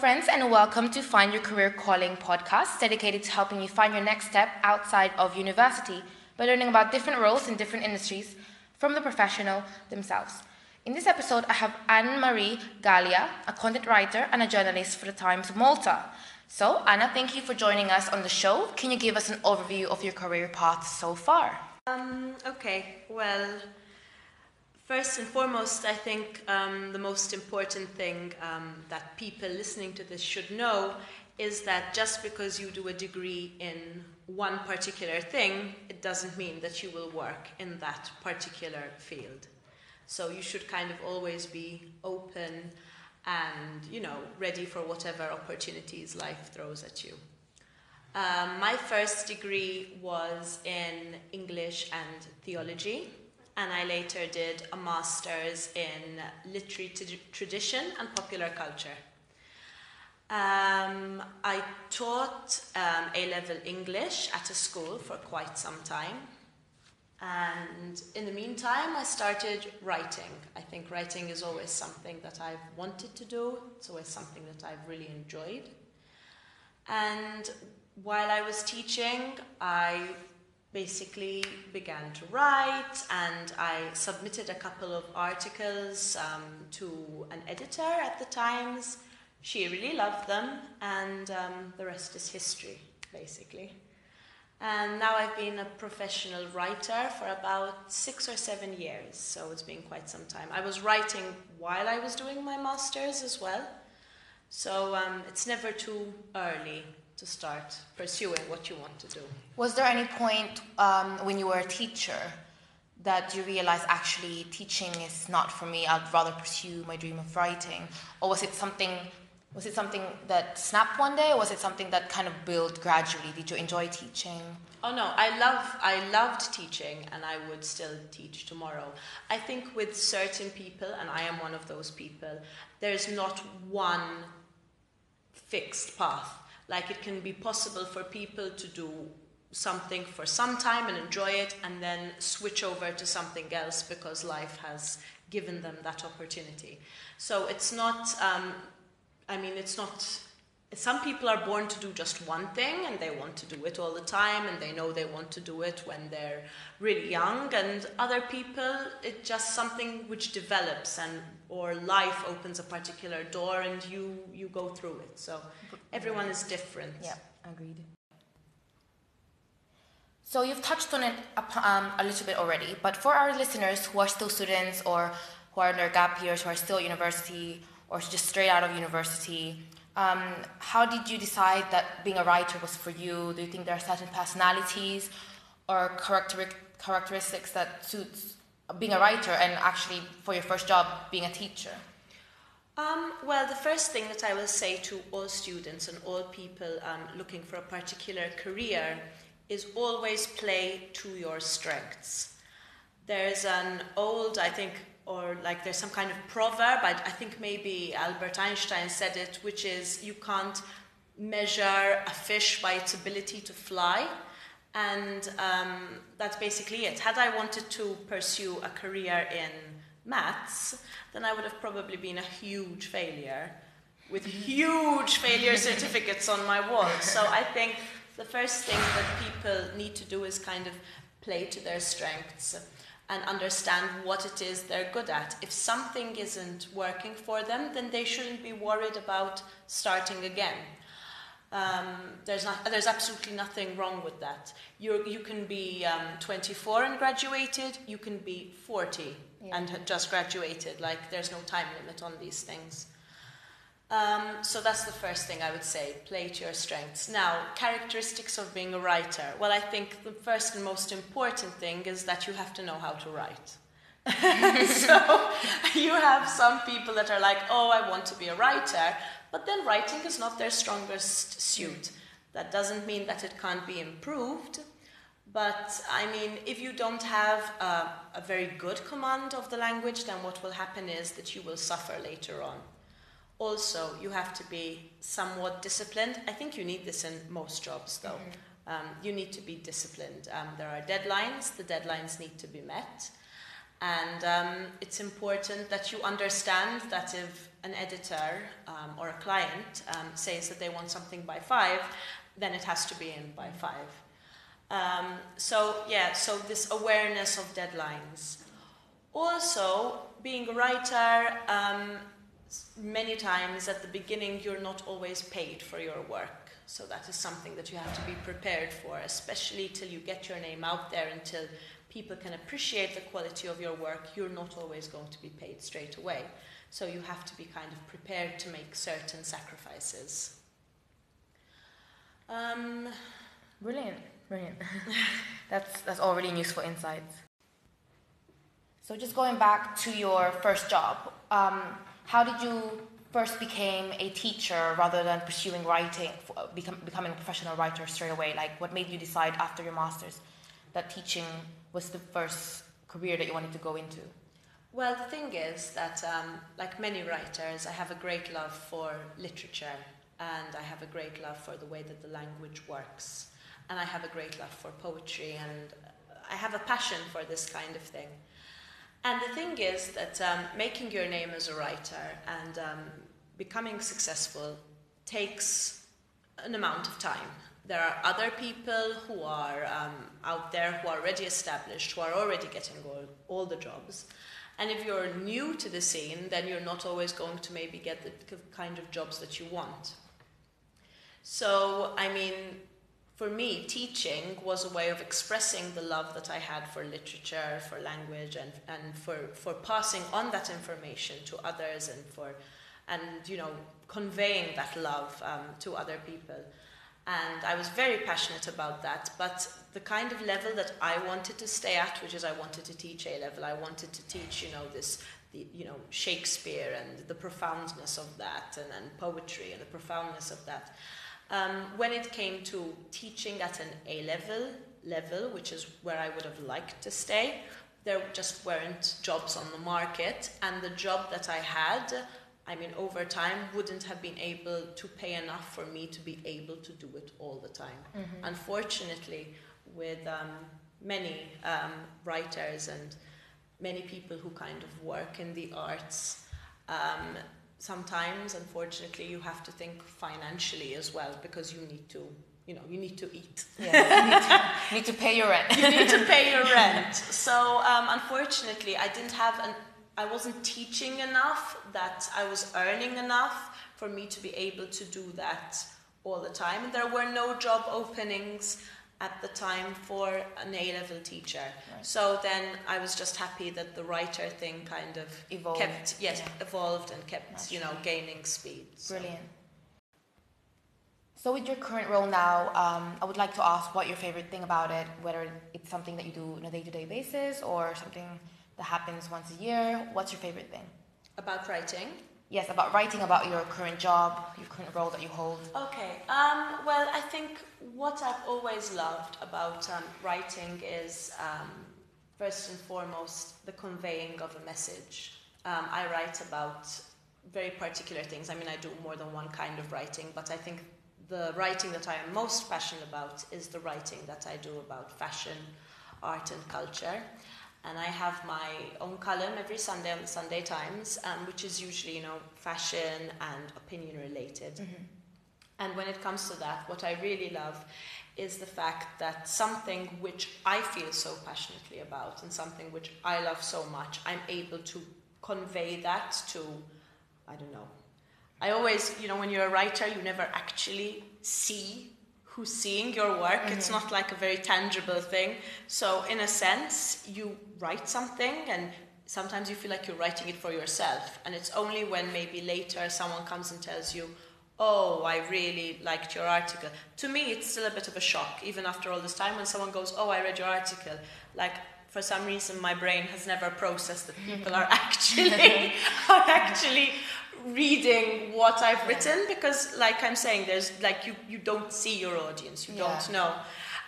friends, and welcome to Find Your Career Calling podcast, dedicated to helping you find your next step outside of university by learning about different roles in different industries from the professional themselves. In this episode, I have Anne Marie Gallia, a content writer and a journalist for the Times of Malta. So, Anna, thank you for joining us on the show. Can you give us an overview of your career path so far? Um, okay, well, first and foremost, I think um, the most important thing um, that people listening to this should know is that just because you do a degree in one particular thing, it doesn't mean that you will work in that particular field. So you should kind of always be open and, you know, ready for whatever opportunities life throws at you. Um, my first degree was in English and theology, and I later did a master's in literary tradition and popular culture. Um, I taught um, A level English at a school for quite some time. And in the meantime, I started writing. I think writing is always something that I've wanted to do, it's always something that I've really enjoyed. And while I was teaching, I basically began to write and I submitted a couple of articles um, to an editor at the Times. She really loved them, and um, the rest is history, basically. And now I've been a professional writer for about six or seven years, so it's been quite some time. I was writing while I was doing my master's as well, so um, it's never too early to start pursuing what you want to do. Was there any point um, when you were a teacher that you realized actually teaching is not for me, I'd rather pursue my dream of writing? Or was it something was it something that snapped one day, or was it something that kind of built gradually? Did you enjoy teaching? Oh no, I love I loved teaching, and I would still teach tomorrow. I think with certain people, and I am one of those people, there's not one fixed path. Like it can be possible for people to do something for some time and enjoy it, and then switch over to something else because life has given them that opportunity. So it's not. Um, I mean, it's not. Some people are born to do just one thing and they want to do it all the time and they know they want to do it when they're really young. And other people, it's just something which develops and or life opens a particular door and you you go through it. So everyone is different. Yeah, agreed. So you've touched on it um, a little bit already, but for our listeners who are still students or who are in their gap years, who are still at university or just straight out of university. Um, how did you decide that being a writer was for you? Do you think there are certain personalities or character- characteristics that suits being a writer and actually for your first job being a teacher? Um, well, the first thing that I will say to all students and all people um, looking for a particular career is always play to your strengths. There's an old, I think, or like there's some kind of proverb, I, I think maybe Albert Einstein said it, which is you can't measure a fish by its ability to fly. And um, that's basically it. Had I wanted to pursue a career in maths, then I would have probably been a huge failure with huge failure certificates on my wall. So I think the first thing that people need to do is kind of play to their strengths and understand what it is they're good at. If something isn't working for them, then they shouldn't be worried about starting again. Um, there's, not, there's absolutely nothing wrong with that. you you can be um, 24 and graduated, you can be 40 yeah. and just graduated. Like, there's no time limit on these things. Um, so that's the first thing I would say play to your strengths. Now, characteristics of being a writer. Well, I think the first and most important thing is that you have to know how to write. so you have some people that are like, oh, I want to be a writer, but then writing is not their strongest suit. That doesn't mean that it can't be improved. But I mean, if you don't have a, a very good command of the language, then what will happen is that you will suffer later on. Also, you have to be somewhat disciplined. I think you need this in most jobs, though. Mm-hmm. Um, you need to be disciplined. Um, there are deadlines, the deadlines need to be met. And um, it's important that you understand that if an editor um, or a client um, says that they want something by five, then it has to be in by five. Um, so, yeah, so this awareness of deadlines. Also, being a writer, um, many times at the beginning you're not always paid for your work. So that is something that you have to be prepared for, especially till you get your name out there, until people can appreciate the quality of your work. You're not always going to be paid straight away. So you have to be kind of prepared to make certain sacrifices. Um, brilliant, brilliant. that's that's all really useful insights. So just going back to your first job, um, how did you first become a teacher rather than pursuing writing, become, becoming a professional writer straight away? Like, what made you decide after your master's that teaching was the first career that you wanted to go into? Well, the thing is that, um, like many writers, I have a great love for literature and I have a great love for the way that the language works. And I have a great love for poetry and I have a passion for this kind of thing. And the thing is that um, making your name as a writer and um, becoming successful takes an amount of time. There are other people who are um, out there who are already established, who are already getting all, all the jobs. And if you're new to the scene, then you're not always going to maybe get the kind of jobs that you want. So, I mean, for me, teaching was a way of expressing the love that I had for literature, for language, and, and for, for passing on that information to others and for, and, you know, conveying that love um, to other people. And I was very passionate about that. But the kind of level that I wanted to stay at, which is I wanted to teach A level, I wanted to teach, you know, this, the, you know, Shakespeare and the profoundness of that, and, and poetry and the profoundness of that. Um, when it came to teaching at an A level level, which is where I would have liked to stay, there just weren't jobs on the market, and the job that I had, I mean, over time, wouldn't have been able to pay enough for me to be able to do it all the time. Mm-hmm. Unfortunately, with um, many um, writers and many people who kind of work in the arts, um, sometimes, unfortunately, you have to think financially as well because you need to, you know, you need to eat. Yeah, you need to, need to pay your rent. you need to pay your rent. So, um, unfortunately, I didn't have an, I wasn't teaching enough that I was earning enough for me to be able to do that all the time. There were no job openings at the time for an A level teacher. Right. So then I was just happy that the writer thing kind of evolved. kept yes yeah. evolved and kept Naturally. you know gaining speed. So. Brilliant. So with your current role now, um, I would like to ask what your favorite thing about it, whether it's something that you do on a day-to-day basis or something that happens once a year. What's your favorite thing? About writing? Yes, about writing about your current job, your current role that you hold. Okay. Um, well, I think what I've always loved about um, writing is um, first and foremost the conveying of a message. Um, I write about very particular things. I mean, I do more than one kind of writing, but I think the writing that I am most passionate about is the writing that I do about fashion, art, and culture and I have my own column every Sunday on the Sunday Times, um, which is usually you know fashion and opinion related. Mm-hmm. And when it comes to that, what I really love is the fact that something which I feel so passionately about and something which I love so much, I'm able to convey that to, I don't know. I always, you know, when you're a writer, you never actually see who's seeing your work. Mm-hmm. It's not like a very tangible thing. So, in a sense, you write something and sometimes you feel like you're writing it for yourself. And it's only when maybe later someone comes and tells you, Oh, I really liked your article. To me, it's still a bit of a shock, even after all this time, when someone goes, Oh, I read your article. Like, for some reason, my brain has never processed that people are actually are actually reading what I've written because, like I'm saying, there's like you, you don't see your audience, you yeah. don't know.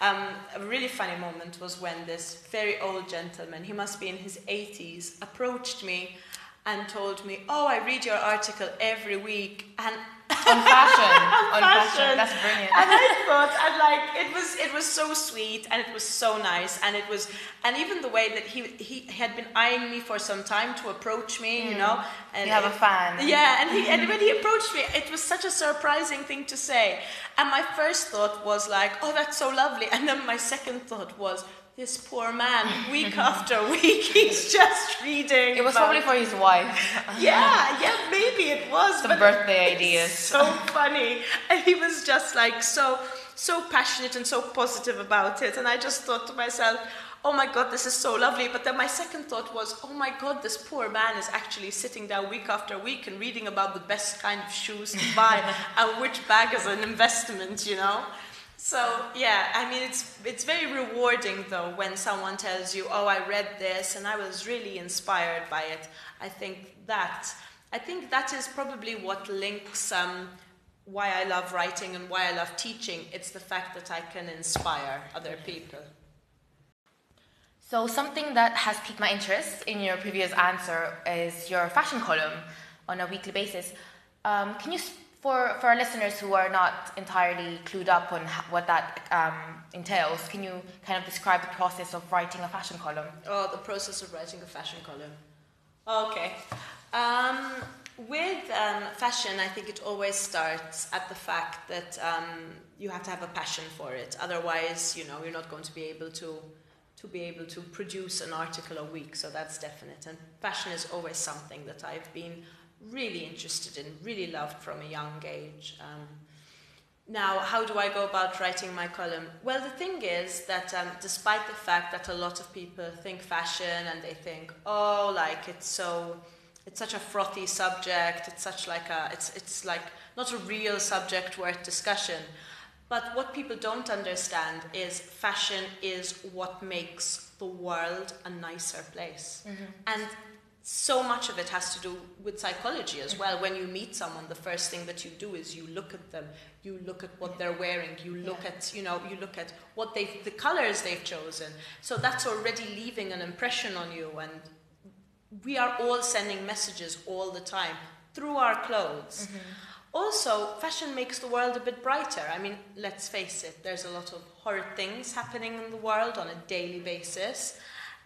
Um, a really funny moment was when this very old gentleman, he must be in his 80s, approached me and told me, Oh, I read your article every week. And on fashion. on fashion. That's brilliant. and I thought, and like it was, it was so sweet, and it was so nice, and it was, and even the way that he he had been eyeing me for some time to approach me, you hmm. know, and you have a it- fan. Yeah, and he and when he approached me, it was such a surprising thing to say, and my first thought was like, oh, that's so lovely, and then my second thought was. This poor man, week after week, he's just reading. It was about- probably for his wife. yeah, yeah, maybe it was. Some birthday ideas. So funny, and he was just like so, so passionate and so positive about it. And I just thought to myself, "Oh my God, this is so lovely." But then my second thought was, "Oh my God, this poor man is actually sitting down week after week and reading about the best kind of shoes to buy and which bag is an investment," you know. So yeah, I mean it's it's very rewarding though when someone tells you, "Oh, I read this and I was really inspired by it." I think that I think that is probably what links um, why I love writing and why I love teaching. It's the fact that I can inspire other people. So something that has piqued my interest in your previous answer is your fashion column on a weekly basis. Um, can you, for, for our listeners who are not entirely clued up on what that um, entails, can you kind of describe the process of writing a fashion column? Oh, the process of writing a fashion column. Okay. Um, with um, fashion, I think it always starts at the fact that um, you have to have a passion for it. Otherwise, you know, you're not going to be able to to be able to produce an article a week. So that's definite. And fashion is always something that I've been really interested in, really loved from a young age. Um, now, how do I go about writing my column? Well, the thing is that um, despite the fact that a lot of people think fashion and they think, oh, like it's so, it's such a frothy subject. It's such like a, it's it's like not a real subject worth discussion. But what people don't understand is fashion is what makes the world a nicer place, mm-hmm. and so much of it has to do with psychology as well. When you meet someone, the first thing that you do is you look at them, you look at what they're wearing, you look at you know you look at what they the colors they've chosen. So that's already leaving an impression on you, and we are all sending messages all the time through our clothes. Also, fashion makes the world a bit brighter. I mean, let's face it, there's a lot of horrid things happening in the world on a daily basis.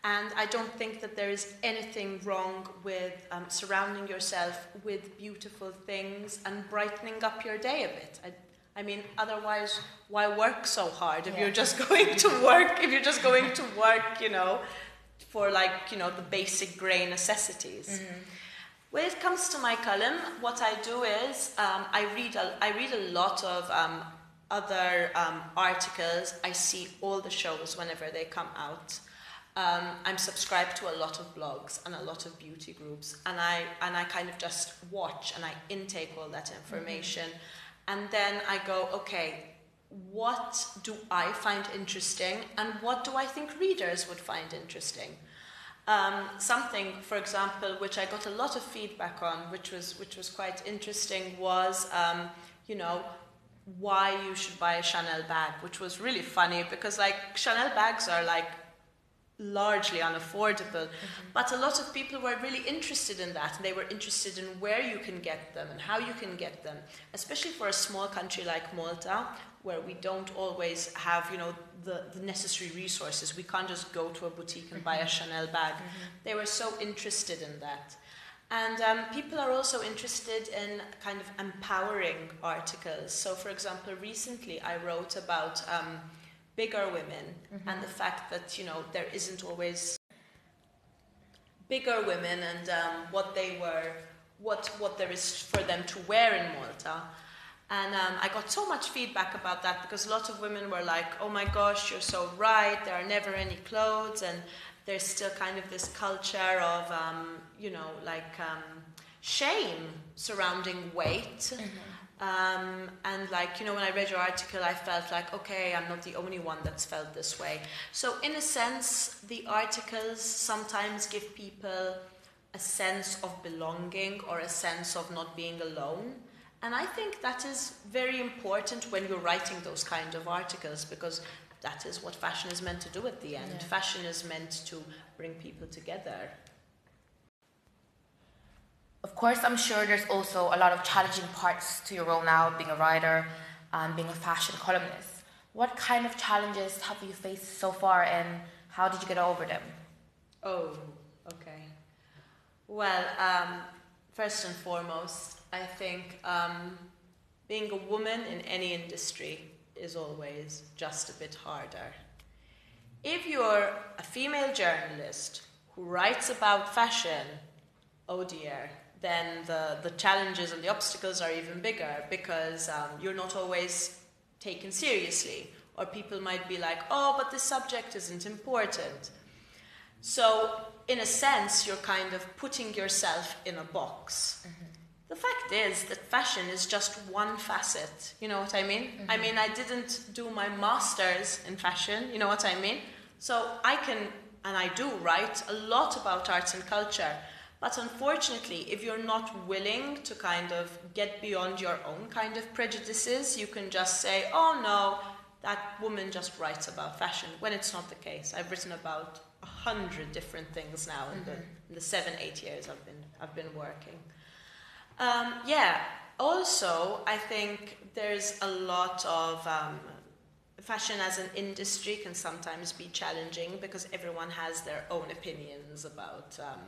And I don't think that there is anything wrong with um, surrounding yourself with beautiful things and brightening up your day a bit. I, I mean, otherwise, why work so hard if Yeah. you're just going to work, if you're just going to work, you know, for like, you know, the basic grey necessities? When it comes to my column, what I do is um, I read a, I read a lot of um, other um, articles. I see all the shows whenever they come out. Um, I'm subscribed to a lot of blogs and a lot of beauty groups, and I and I kind of just watch and I intake all that information, and then I go, okay, what do I find interesting, and what do I think readers would find interesting? Um, something, for example, which I got a lot of feedback on, which was which was quite interesting, was um, you know why you should buy a Chanel bag, which was really funny because like Chanel bags are like largely unaffordable, but a lot of people were really interested in that. and They were interested in where you can get them and how you can get them, especially for a small country like Malta, where we don't always have, you know, the, the necessary resources. We can't just go to a boutique and buy a Chanel bag. They were so interested in that. And um, people are also interested in kind of empowering articles. So, for example, recently I wrote about um, bigger women and the fact that, you know, there isn't always bigger women and um, what they were, what, what there is for them to wear in Malta. And um, I got so much feedback about that because a lot of women were like, oh my gosh, you're so right, there are never any clothes, and there's still kind of this culture of, um, you know, like um, shame surrounding weight. Um, and like, you know, when I read your article, I felt like, okay, I'm not the only one that's felt this way. So, in a sense, the articles sometimes give people a sense of belonging or a sense of not being alone. And I think that is very important when you're writing those kind of articles because that is what fashion is meant to do at the end. Yeah. Fashion is meant to bring people together. Of course, I'm sure there's also a lot of challenging parts to your role now, being a writer, and being a fashion columnist. What kind of challenges have you faced so far, and how did you get over them? Oh, okay. Well, um, first and foremost, I think um, being a woman in any industry is always just a bit harder. If you're a female journalist who writes about fashion, oh dear, then the, the challenges and the obstacles are even bigger because um, you're not always taken seriously. Or people might be like, oh, but this subject isn't important. So, in a sense, you're kind of putting yourself in a box. Mm-hmm. The fact is that fashion is just one facet. You know what I mean? Mm-hmm. I mean, I didn't do my master's in fashion. You know what I mean? So I can, and I do, write a lot about arts and culture. But unfortunately, if you're not willing to kind of get beyond your own kind of prejudices, you can just say, oh no, that woman just writes about fashion, when it's not the case. I've written about a hundred different things now in, mm-hmm. the, in, the, seven, eight years I've been, I've been working. Um, yeah, also, I think there's a lot of um, fashion as an industry can sometimes be challenging because everyone has their own opinions about um,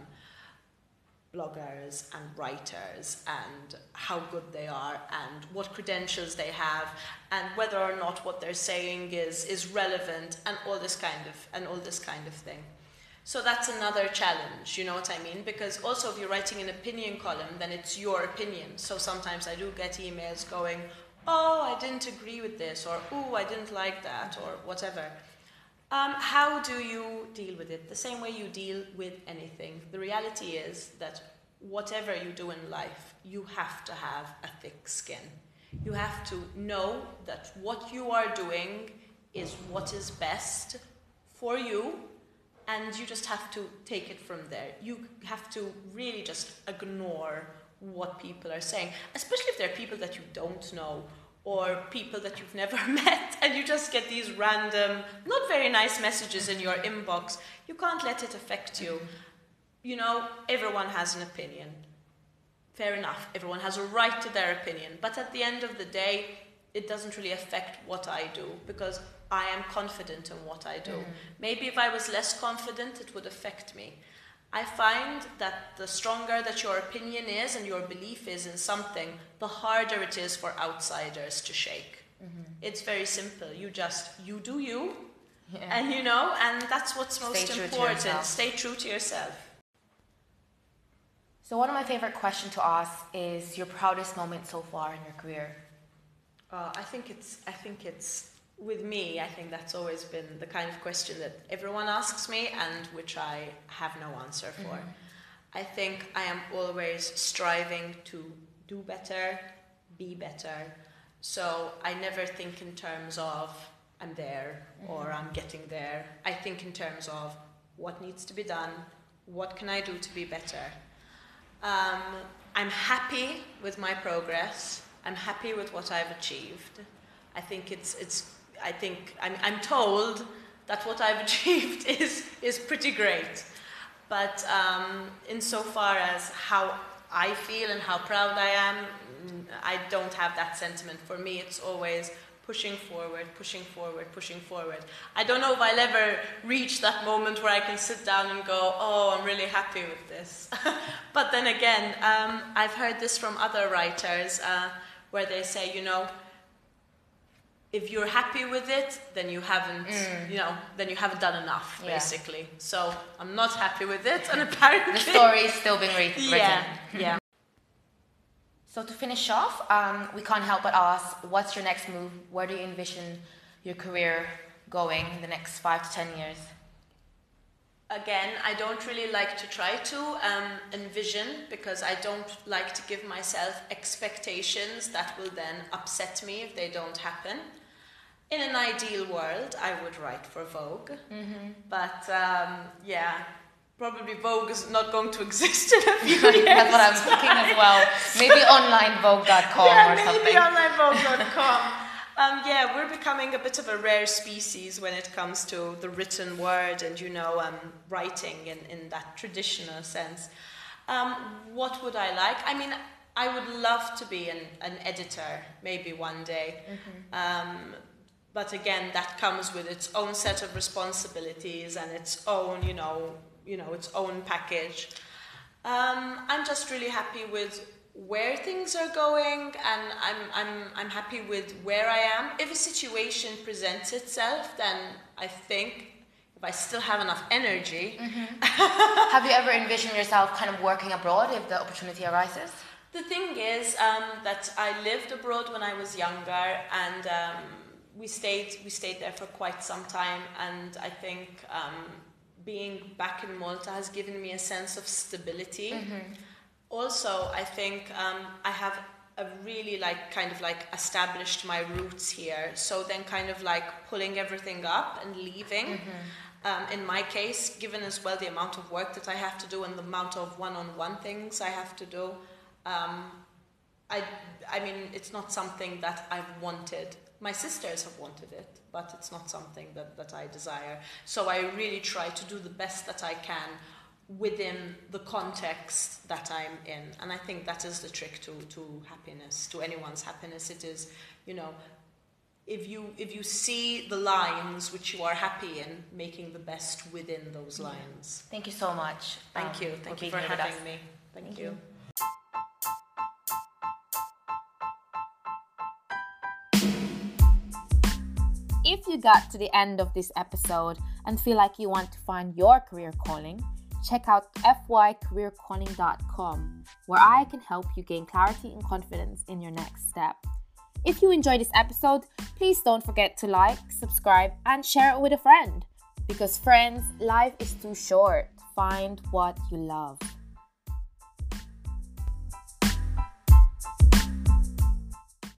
bloggers and writers and how good they are and what credentials they have and whether or not what they're saying is, is relevant and all this kind of and all this kind of thing. So that's another challenge, you know what I mean? Because also if you're writing an opinion column, then it's your opinion. So sometimes I do get emails going, oh, I didn't agree with this, or oh, I didn't like that, or whatever. Um, how do you deal with it? The same way you deal with anything. The reality is that whatever you do in life, you have to have a thick skin. You have to know that what you are doing is what is best for you and you just have to take it from there. You have to really just ignore what people are saying, especially if they're people that you don't know or people that you've never met, and you just get these random, not very nice messages in your inbox. You can't let it affect you. You know, everyone has an opinion. Fair enough, everyone has a right to their opinion, but at the end of the day, it doesn't really affect what I do because I am confident in what I do. Mm. Maybe if I was less confident, it would affect me. I find that the stronger that your opinion is and your belief is in something, the harder it is for outsiders to shake. Mm-hmm. It's very simple. You just you do you, yeah. and you know, and that's what's most Stay important. Stay true to yourself. So one of my favorite questions to ask is your proudest moment so far in your career. Uh, I think it's I think it's with me, I think that's always been the kind of question that everyone asks me and which I have no answer for. Mm-hmm. I think I am always striving to do better, be better. So I never think in terms of I'm there mm-hmm. or I'm getting there. I think in terms of what needs to be done, what can I do to be better. Um, I'm happy with my progress. I'm happy with what I've achieved. I think it's, it's I think I'm, I'm told that what I've achieved is, is pretty great. But um, insofar as how I feel and how proud I am, I don't have that sentiment. For me, it's always pushing forward, pushing forward, pushing forward. I don't know if I'll ever reach that moment where I can sit down and go, oh, I'm really happy with this. but then again, um, I've heard this from other writers uh, where they say, you know, if you're happy with it, then you haven't, mm. you know, then you haven't done enough, yeah. basically. So I'm not happy with it, and apparently the story is still being re- written. Yeah, yeah. So to finish off, um, we can't help but ask, what's your next move? Where do you envision your career going in the next five to ten years? Again, I don't really like to try to um, envision because I don't like to give myself expectations that will then upset me if they don't happen in an ideal world, I would write for Vogue. Mm-hmm. But um, yeah, probably Vogue is not going to exist in a few years. That's what I'm thinking as well. Maybe onlinevogue.com yeah, or something. Maybe onlinevogue.com. um, yeah, we're becoming a bit of a rare species when it comes to the written word and, you know, um, writing in, in that traditional sense. Um, what would I like? I mean, I would love to be an, an editor, maybe one day. Mm-hmm. Um, but again, that comes with its own set of responsibilities and its own, you know, you know, its own package. Um, I'm just really happy with where things are going, and I'm, I'm, I'm happy with where I am. If a situation presents itself, then I think if I still have enough energy. Mm-hmm. have you ever envisioned yourself kind of working abroad if the opportunity arises? The thing is um, that I lived abroad when I was younger, and um, we stayed we stayed there for quite some time. And I think um, being back in Malta has given me a sense of stability. Mm-hmm. Also, I think um, I have a really like kind of like established my roots here. So then, kind of like pulling everything up and leaving. Mm-hmm. Um, in my case, given as well the amount of work that I have to do and the amount of one-on-one things I have to do, um, I, I mean, it's not something that I've wanted. My sisters have wanted it, but it's not something that, that I desire. So I really try to do the best that I can within the context that I'm in. And I think that is the trick to, to happiness, to anyone's happiness. It is, you know, if you if you see the lines which you are happy in, making the best within those lines. Thank you so much. Thank um, you. Thank you for having me. Thank, Thank you. you. You got to the end of this episode and feel like you want to find your career calling, check out fycareercalling.com, where I can help you gain clarity and confidence in your next step. If you enjoyed this episode, please don't forget to like, subscribe, and share it with a friend. Because, friends, life is too short. Find what you love.